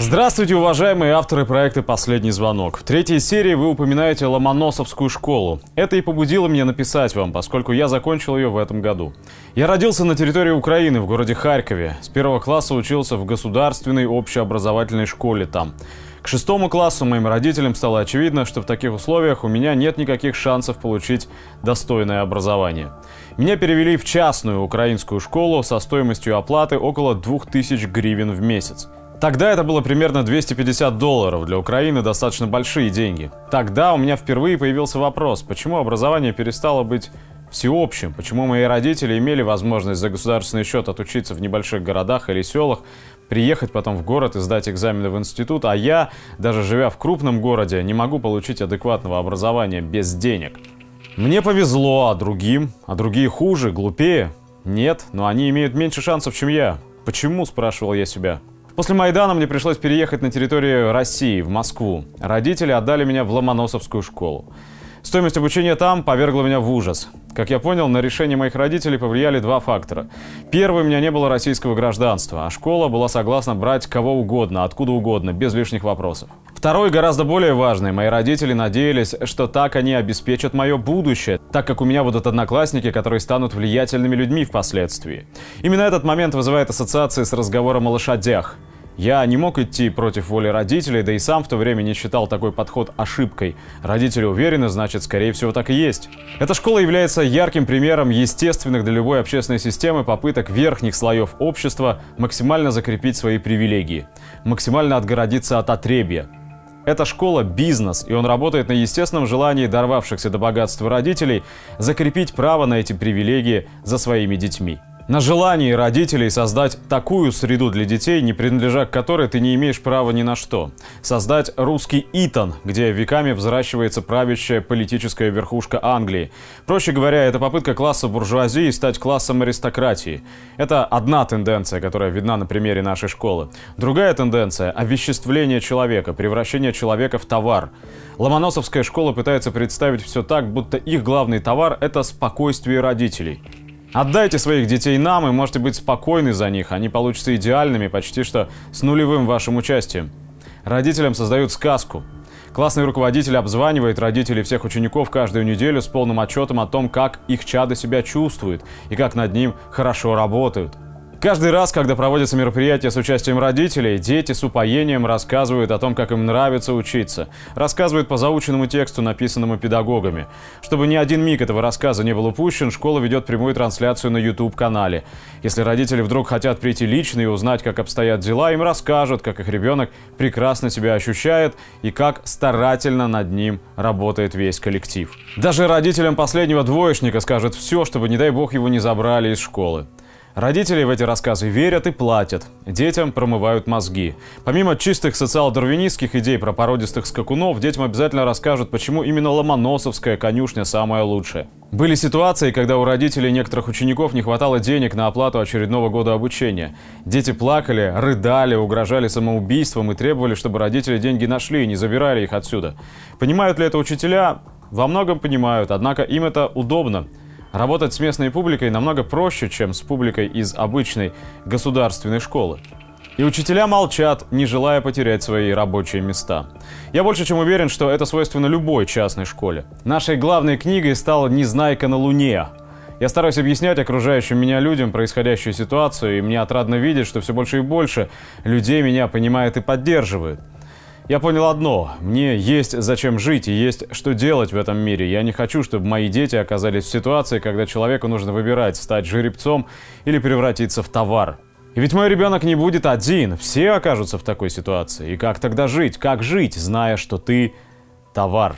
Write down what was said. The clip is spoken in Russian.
Здравствуйте, уважаемые авторы проекта «Последний звонок». В третьей серии вы упоминаете Ломоносовскую школу. Это и побудило меня написать вам, поскольку я закончил ее в этом году. Я родился на территории Украины, в городе Харькове. С первого класса учился в государственной общеобразовательной школе там. К шестому классу моим родителям стало очевидно, что в таких условиях у меня нет никаких шансов получить достойное образование. Меня перевели в частную украинскую школу со стоимостью оплаты около 2000 гривен в месяц. Тогда это было примерно 250 долларов. Для Украины достаточно большие деньги. Тогда у меня впервые появился вопрос, почему образование перестало быть всеобщим, почему мои родители имели возможность за государственный счет отучиться в небольших городах или селах, приехать потом в город и сдать экзамены в институт, а я, даже живя в крупном городе, не могу получить адекватного образования без денег. Мне повезло, а другим? А другие хуже, глупее? Нет, но они имеют меньше шансов, чем я. Почему, спрашивал я себя. После Майдана мне пришлось переехать на территорию России, в Москву. Родители отдали меня в Ломоносовскую школу. Стоимость обучения там повергла меня в ужас. Как я понял, на решение моих родителей повлияли два фактора. Первый, у меня не было российского гражданства, а школа была согласна брать кого угодно, откуда угодно, без лишних вопросов. Второй, гораздо более важный. Мои родители надеялись, что так они обеспечат мое будущее, так как у меня будут одноклассники, которые станут влиятельными людьми впоследствии. Именно этот момент вызывает ассоциации с разговором о лошадях. Я не мог идти против воли родителей, да и сам в то время не считал такой подход ошибкой. Родители уверены, значит, скорее всего, так и есть. Эта школа является ярким примером естественных для любой общественной системы попыток верхних слоев общества максимально закрепить свои привилегии, максимально отгородиться от отребья. Эта школа – бизнес, и он работает на естественном желании дорвавшихся до богатства родителей закрепить право на эти привилегии за своими детьми на желании родителей создать такую среду для детей, не принадлежа к которой ты не имеешь права ни на что. Создать русский Итан, где веками взращивается правящая политическая верхушка Англии. Проще говоря, это попытка класса буржуазии стать классом аристократии. Это одна тенденция, которая видна на примере нашей школы. Другая тенденция – овеществление человека, превращение человека в товар. Ломоносовская школа пытается представить все так, будто их главный товар – это спокойствие родителей. Отдайте своих детей нам и можете быть спокойны за них. Они получатся идеальными, почти что с нулевым вашим участием. Родителям создают сказку. Классный руководитель обзванивает родителей всех учеников каждую неделю с полным отчетом о том, как их чадо себя чувствует и как над ним хорошо работают. Каждый раз, когда проводятся мероприятия с участием родителей, дети с упоением рассказывают о том, как им нравится учиться. Рассказывают по заученному тексту, написанному педагогами. Чтобы ни один миг этого рассказа не был упущен, школа ведет прямую трансляцию на YouTube-канале. Если родители вдруг хотят прийти лично и узнать, как обстоят дела, им расскажут, как их ребенок прекрасно себя ощущает и как старательно над ним работает весь коллектив. Даже родителям последнего двоечника скажут все, чтобы, не дай бог, его не забрали из школы. Родители в эти рассказы верят и платят. Детям промывают мозги. Помимо чистых социал-дарвинистских идей про породистых скакунов, детям обязательно расскажут, почему именно Ломоносовская конюшня самая лучшая. Были ситуации, когда у родителей некоторых учеников не хватало денег на оплату очередного года обучения. Дети плакали, рыдали, угрожали самоубийством и требовали, чтобы родители деньги нашли и не забирали их отсюда. Понимают ли это учителя? Во многом понимают, однако им это удобно. Работать с местной публикой намного проще, чем с публикой из обычной государственной школы. И учителя молчат, не желая потерять свои рабочие места. Я больше чем уверен, что это свойственно любой частной школе. Нашей главной книгой стала «Незнайка на Луне». Я стараюсь объяснять окружающим меня людям происходящую ситуацию, и мне отрадно видеть, что все больше и больше людей меня понимают и поддерживают. Я понял одно. Мне есть зачем жить и есть что делать в этом мире. Я не хочу, чтобы мои дети оказались в ситуации, когда человеку нужно выбирать, стать жеребцом или превратиться в товар. И ведь мой ребенок не будет один. Все окажутся в такой ситуации. И как тогда жить? Как жить, зная, что ты товар?